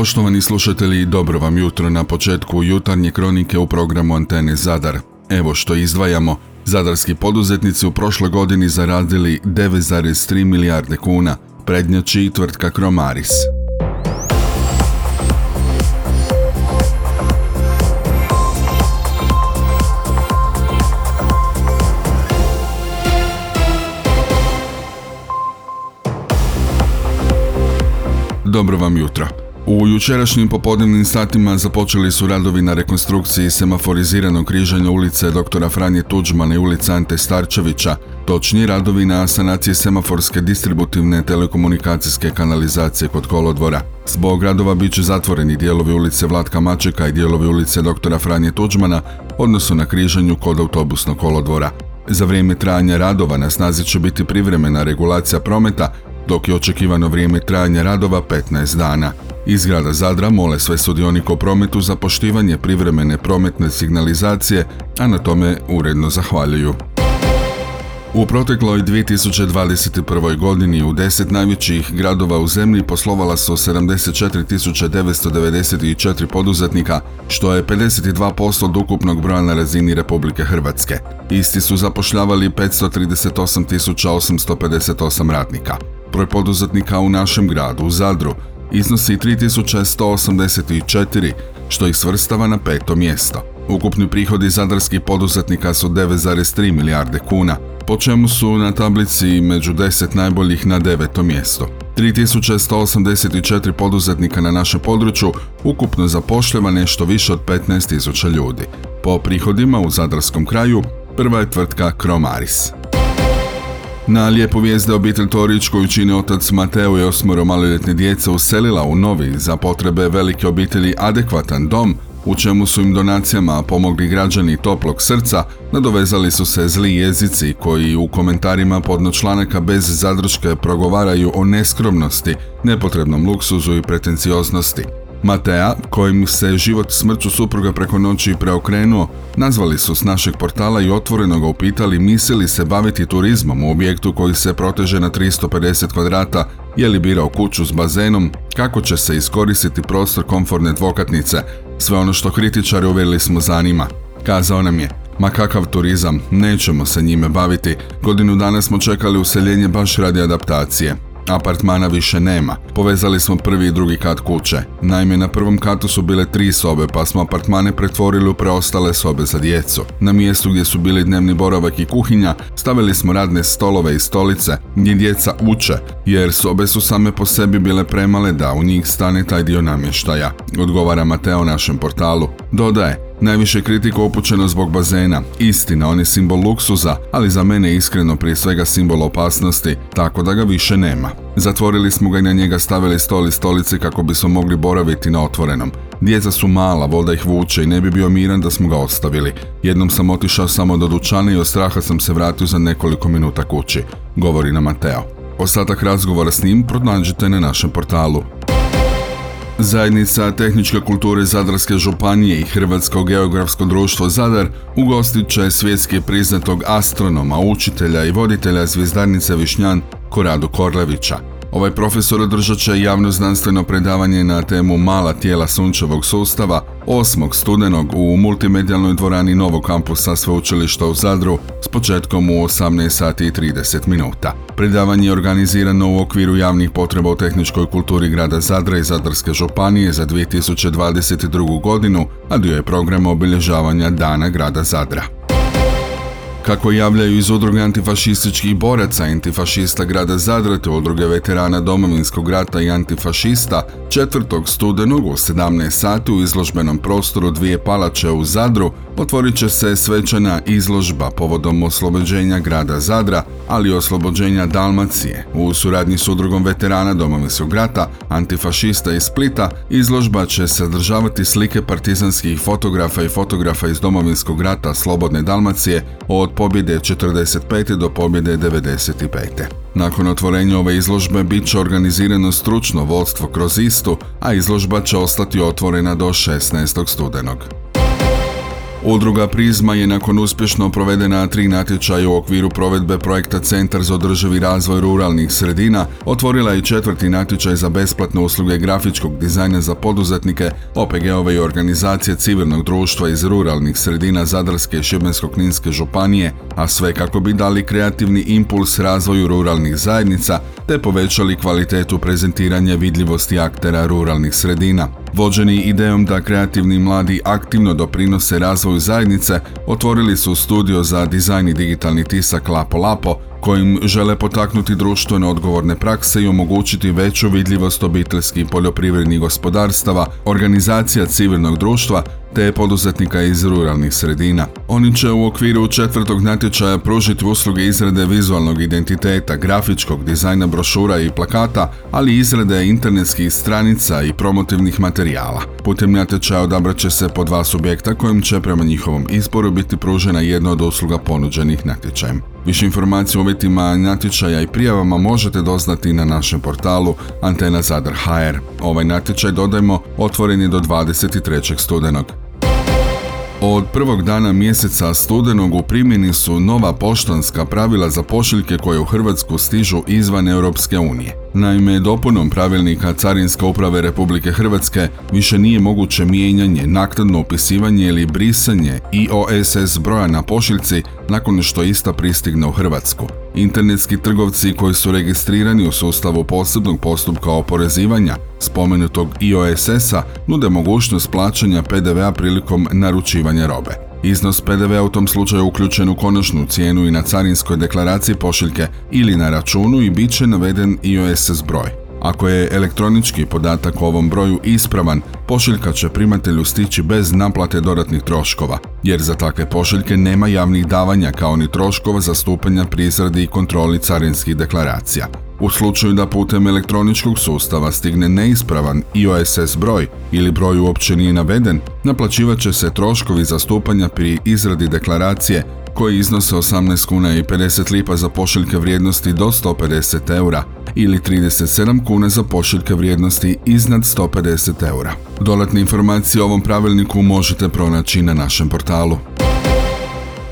Poštovani slušatelji, dobro vam jutro na početku jutarnje kronike u programu Antene Zadar. Evo što izdvajamo. Zadarski poduzetnici u prošloj godini zaradili 9,3 milijarde kuna, prednjači tvrtka Kromaris. Dobro vam jutro. U jučerašnjim popodnevnim satima započeli su radovi na rekonstrukciji semaforiziranog križanja ulice dr. Franje Tuđmana i ulice Ante Starčevića, točniji radovi na sanaciji semaforske distributivne telekomunikacijske kanalizacije kod kolodvora. Zbog radova bit će zatvoreni dijelovi ulice Vlatka Mačeka i dijelovi ulice dr. Franje Tuđmana, odnosno na križanju kod autobusnog kolodvora. Za vrijeme trajanja radova na snazi će biti privremena regulacija prometa, dok je očekivano vrijeme trajanja radova 15 dana. Iz grada Zadra mole sve sudionike u prometu za poštivanje privremene prometne signalizacije, a na tome uredno zahvaljuju. U protekloj 2021. godini u deset najvećih gradova u zemlji poslovala su 74.994 poduzetnika, što je 52% od ukupnog broja na razini Republike Hrvatske. Isti su zapošljavali 538.858 radnika. Broj poduzetnika u našem gradu, u Zadru, iznosi 3184, što ih svrstava na peto mjesto. Ukupni prihodi zadarskih poduzetnika su 9,3 milijarde kuna, po čemu su na tablici među 10 najboljih na devetom mjestu. 3184 poduzetnika na našem području ukupno zapošljava nešto više od 15.000 ljudi. Po prihodima u Zadarskom kraju prva je tvrtka Kromaris. Na lijepu vijest da obitelj Torić koju čini otac Mateo i osmoro maloljetne djece uselila u novi za potrebe velike obitelji adekvatan dom u čemu su im donacijama pomogli građani toplog srca, nadovezali su se zli jezici koji u komentarima podno članaka bez zadrške progovaraju o neskromnosti, nepotrebnom luksuzu i pretencioznosti. Matea, kojim se život smrću supruga preko noći preokrenuo, nazvali su s našeg portala i otvoreno ga upitali misli se baviti turizmom u objektu koji se proteže na 350 kvadrata, je li birao kuću s bazenom, kako će se iskoristiti prostor komfortne dvokatnice, sve ono što kritičari uvjerili smo zanima. Kazao nam je, ma kakav turizam, nećemo se njime baviti, godinu dana smo čekali useljenje baš radi adaptacije. Apartmana više nema. Povezali smo prvi i drugi kat kuće. Naime, na prvom katu su bile tri sobe, pa smo apartmane pretvorili u preostale sobe za djecu. Na mjestu gdje su bili dnevni boravak i kuhinja, stavili smo radne stolove i stolice, gdje djeca uče, jer sobe su same po sebi bile premale da u njih stane taj dio namještaja, odgovara Mateo našem portalu. Dodaje, Najviše kritika upućeno zbog bazena. Istina, on je simbol luksuza, ali za mene je iskreno prije svega simbol opasnosti, tako da ga više nema. Zatvorili smo ga i na njega stavili stol i stolice kako bismo mogli boraviti na otvorenom. Djeca su mala, voda ih vuče i ne bi bio miran da smo ga ostavili. Jednom sam otišao samo do dućana i od straha sam se vratio za nekoliko minuta kući, govori na Mateo. Ostatak razgovora s njim pronađite na našem portalu. Zajednica tehničke kulture Zadarske županije i Hrvatsko geografsko društvo Zadar ugostit će svjetski priznatog astronoma, učitelja i voditelja zvijezdarnice Višnjan Koradu Korlevića. Ovaj profesor održat će javno znanstveno predavanje na temu mala tijela sunčevog sustava 8. studenog u multimedijalnoj dvorani novog kampusa sveučilišta u Zadru s početkom u 18 sati i 30 minuta. Predavanje je organizirano u okviru javnih potreba u tehničkoj kulturi grada Zadra i Zadarske županije za 2022. godinu, a dio je programa obilježavanja Dana grada Zadra. Kako javljaju iz udruge antifašističkih boraca antifašista grada Zadra te udruge veterana domovinskog rata i antifašista, 4. studenog u 17 sati u izložbenom prostoru dvije palače u Zadru otvorit će se svečana izložba povodom oslobođenja grada Zadra, ali i oslobođenja Dalmacije. U suradnji s udrugom veterana domovinskog rata, antifašista iz Splita, izložba će sadržavati slike partizanskih fotografa i fotografa iz domovinskog rata Slobodne Dalmacije od pobjede 45. do pobjede 95. Nakon otvorenja ove izložbe bit će organizirano stručno vodstvo kroz istu, a izložba će ostati otvorena do 16. studenog. Udruga Prizma je nakon uspješno provedena tri natječaja u okviru provedbe projekta Centar za održivi razvoj ruralnih sredina otvorila i četvrti natječaj za besplatne usluge grafičkog dizajna za poduzetnike, OPG-ove i organizacije civilnog društva iz ruralnih sredina Zadarske i Šibensko-kninske županije, a sve kako bi dali kreativni impuls razvoju ruralnih zajednica te povećali kvalitetu prezentiranja vidljivosti aktera ruralnih sredina. Vođeni idejom da kreativni mladi aktivno doprinose razvoju zajednice, otvorili su studio za dizajn i digitalni tisak Lapo Lapo, kojim žele potaknuti društveno odgovorne prakse i omogućiti veću vidljivost obiteljskih poljoprivrednih gospodarstava, organizacija civilnog društva te poduzetnika iz ruralnih sredina. Oni će u okviru četvrtog natječaja pružiti usluge izrade vizualnog identiteta, grafičkog dizajna brošura i plakata, ali i izrade internetskih stranica i promotivnih materijala. Putem natječaja odabrat će se po dva subjekta kojim će prema njihovom izboru biti pružena jedna od usluga ponuđenih natječajem. Više informacije o uvjetima natječaja i prijavama možete doznati na našem portalu Antena Zadar HR. Ovaj natječaj dodajmo otvoren je do 23. studenog. Od prvog dana mjeseca studenog u primjeni su nova poštanska pravila za pošiljke koje u Hrvatsku stižu izvan Europske unije. Naime, dopunom pravilnika Carinske uprave Republike Hrvatske više nije moguće mijenjanje, naknadno upisivanje ili brisanje IOSS broja na pošiljci nakon što ista pristigne u Hrvatsku. Internetski trgovci koji su registrirani u sustavu posebnog postupka oporezivanja spomenutog IOSS-a nude mogućnost plaćanja PDV-a prilikom naručivanja robe. Iznos PDV-a u tom slučaju uključen u konačnu cijenu i na carinskoj deklaraciji pošiljke ili na računu i bit će naveden IOSS broj. Ako je elektronički podatak o ovom broju ispravan, pošiljka će primatelju stići bez naplate dodatnih troškova, jer za takve pošiljke nema javnih davanja kao ni troškova zastupanja pri izradi i kontroli carinskih deklaracija. U slučaju da putem elektroničkog sustava stigne neispravan IOSS broj ili broj uopće nije naveden, naplaćivat će se troškovi zastupanja pri izradi deklaracije koji iznose 18 kuna i 50 lipa za pošiljke vrijednosti do 150 eura ili 37 kuna za pošiljke vrijednosti iznad 150 eura. Dodatne informacije o ovom pravilniku možete pronaći na našem portalu.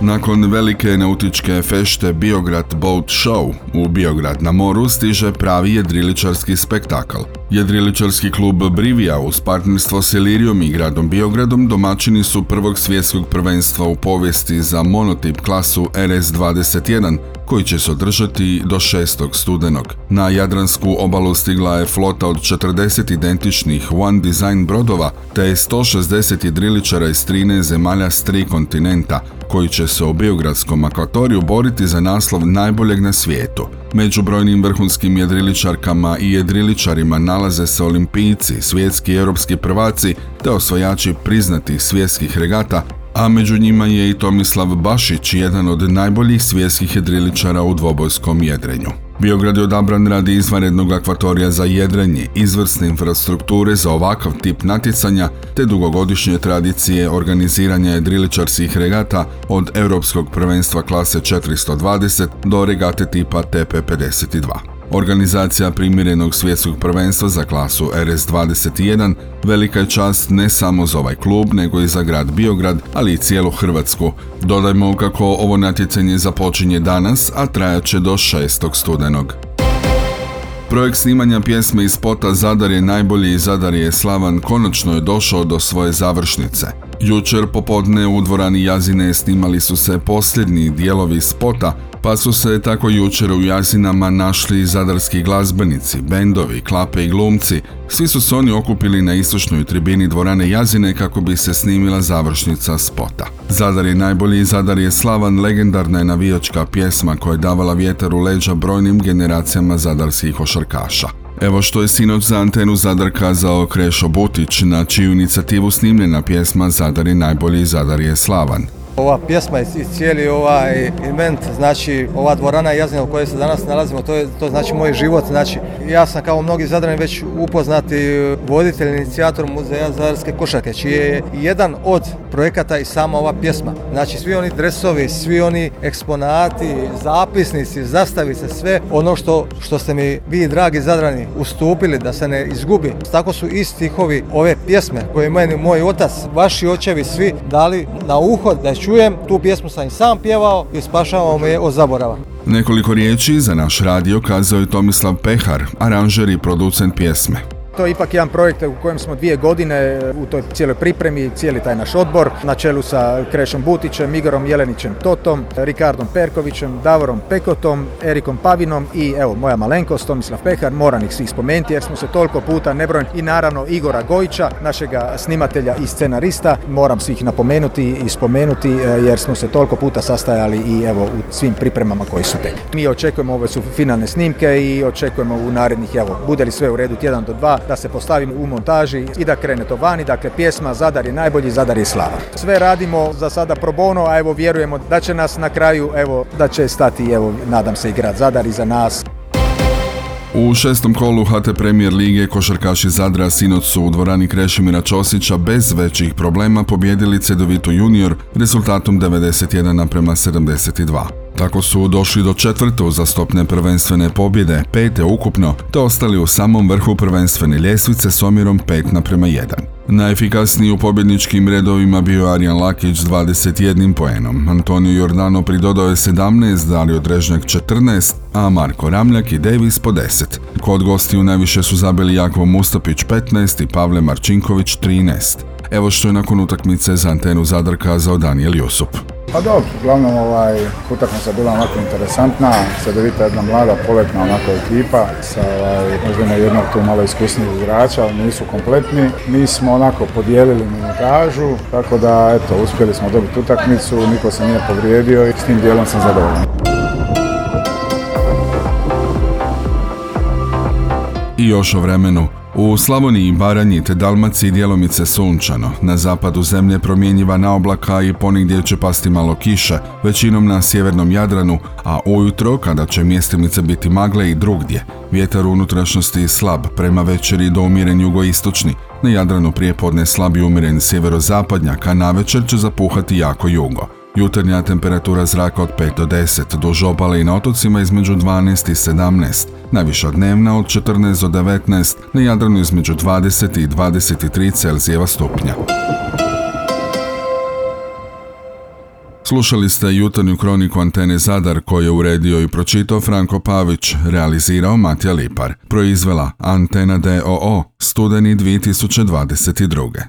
Nakon velike nautičke fešte Biograd Boat Show u Biograd na moru stiže pravi jedriličarski spektakl. Jedriličarski klub Brivija uz partnerstvo s Elirijom i gradom Biogradom domaćini su prvog svjetskog prvenstva u povijesti za monotip klasu RS-21 koji će se održati do 6. studenog. Na Jadransku obalu stigla je flota od 40 identičnih One Design brodova te 160 jedriličara iz 13 zemalja s tri kontinenta, koji će se u Biogradskom akvatoriju boriti za naslov najboljeg na svijetu. Među brojnim vrhunskim jedriličarkama i jedriličarima nalaze se olimpijci, svjetski i europski prvaci te osvajači priznatih svjetskih regata a među njima je i Tomislav Bašić, jedan od najboljih svjetskih jedriličara u dvobojskom jedrenju. Biograd je odabran radi izvanrednog akvatorija za jedrenje, izvrsne infrastrukture za ovakav tip natjecanja te dugogodišnje tradicije organiziranja jedriličarskih regata od europskog prvenstva klase 420 do regate tipa TP52. Organizacija primjerenog svjetskog prvenstva za klasu RS21 velika je čast ne samo za ovaj klub, nego i za grad Biograd, ali i cijelu Hrvatsku. Dodajmo kako ovo natjecanje započinje danas, a trajat će do 6. studenog. Projekt snimanja pjesme iz spota Zadar je najbolji i Zadar je slavan konačno je došao do svoje završnice. Jučer popodne u dvorani Jazine snimali su se posljednji dijelovi spota, pa su se tako jučer u Jazinama našli zadarski glazbenici, bendovi, klape i glumci. Svi su se oni okupili na istočnoj tribini dvorane Jazine kako bi se snimila završnica spota. Zadar je najbolji, Zadar je slavan, legendarna je navijačka pjesma koja je davala vjetar u leđa brojnim generacijama zadarskih košarkaša. Evo što je sinoć za antenu Zadar kazao Krešo Butić, na čiju inicijativu snimljena pjesma Zadar je najbolji, Zadar je slavan. Ova pjesma i cijeli ovaj event, znači ova dvorana Jazina u kojoj se danas nalazimo, to, je, to znači moj život. Znači, ja sam kao mnogi zadrani već upoznati voditelj, inicijator muzeja Zadarske košarke, čiji je jedan od projekata i sama ova pjesma. Znači, svi oni dresovi, svi oni eksponati, zapisnici, zastavice, sve ono što, što ste mi vi, dragi zadrani, ustupili da se ne izgubi. Tako su i stihovi ove pjesme koje meni moj otac, vaši očevi, svi dali na uho da je čujem. Tu pjesmu sam i sam pjevao i spašavao me od zaborava. Nekoliko riječi za naš radio kazao je Tomislav Pehar, aranžer i producent pjesme. To je ipak jedan projekt u kojem smo dvije godine u toj cijeloj pripremi, cijeli taj naš odbor, na čelu sa Krešom Butićem, Igorom Jelenićem Totom, Rikardom Perkovićem, Davorom Pekotom, Erikom Pavinom i evo moja malenkost Tomislav Pehar, moram ih svih spomenuti jer smo se toliko puta nebrojen i naravno Igora Gojića, našega snimatelja i scenarista, moram svih napomenuti i spomenuti e, jer smo se toliko puta sastajali i evo u svim pripremama koji su te. Mi očekujemo ove su finalne snimke i očekujemo u narednih, evo, bude li sve u redu tjedan do dva, da se postavimo u montaži i da krene to vani. Dakle, pjesma Zadar je najbolji, Zadar je slava. Sve radimo za sada pro bono, a evo vjerujemo da će nas na kraju, evo, da će stati, evo, nadam se i grad Zadar iza nas. U šestom kolu HT Premier Lige košarkaši Zadra sinoć su u dvorani Krešimira Ćosića bez većih problema pobjedili Cedovitu junior rezultatom 91 naprema 72. Tako su došli do četvrte uzastopne prvenstvene pobjede, pete ukupno, te ostali u samom vrhu prvenstvene ljestvice s omjerom 5 naprema 1. Najefikasniji u pobjedničkim redovima bio Arjan Lakić s 21 poenom, Antonio Jordano pridodao je 17, Dario Drežnjak 14, a Marko Ramljak i Davis po 10. Kod gostiju najviše su zabili Jakvo Mustapić 15 i Pavle Marčinković 13. Evo što je nakon utakmice za antenu Zadar Daniel Jusup. Pa dobro, uglavnom ovaj, utakmica bila onako interesantna, Sadovita jedna mlada, poletna onako ekipa, sa ovaj, možda jednog tu malo iskusnijih igrača, ali nisu kompletni. Mi smo onako podijelili minutažu, tako da eto, uspjeli smo dobiti utakmicu, niko se nije povrijedio i s tim dijelom sam zadovoljan. I još o vremenu. U Slavoniji Baranji te Dalmaciji djelomice sunčano, na zapadu zemlje promjenjiva na oblaka i ponigdje će pasti malo kiše, većinom na sjevernom Jadranu, a ujutro kada će mjestimice biti magle i drugdje. Vjetar u unutrašnjosti slab, prema večeri do umiren jugoistočni, na Jadranu prije podne slab i umiren sjeverozapadnjak, a na večer će zapuhati jako jugo. Jutarnja temperatura zraka od 5 do 10, duž obale i na otocima između 12 i 17, najviša dnevna od 14 do 19, na Jadranu između 20 i 23 Celzijeva stupnja. Slušali ste jutarnju kroniku Antene Zadar koju je uredio i pročitao Franko Pavić, realizirao Matija Lipar, proizvela Antena DOO, studeni 2022.